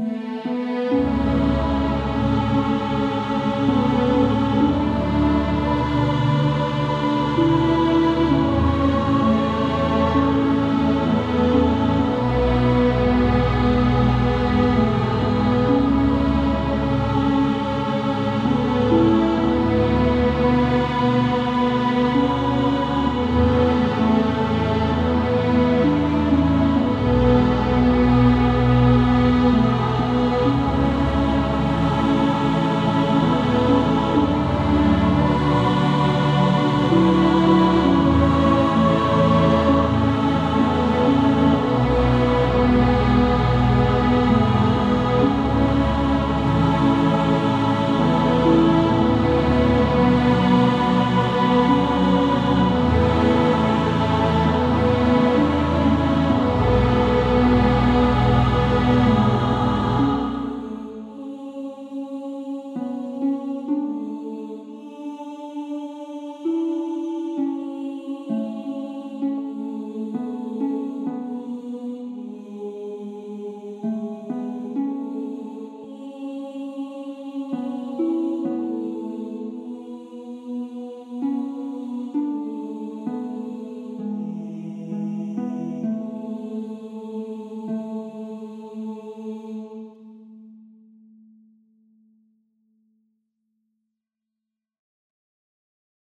Yeah.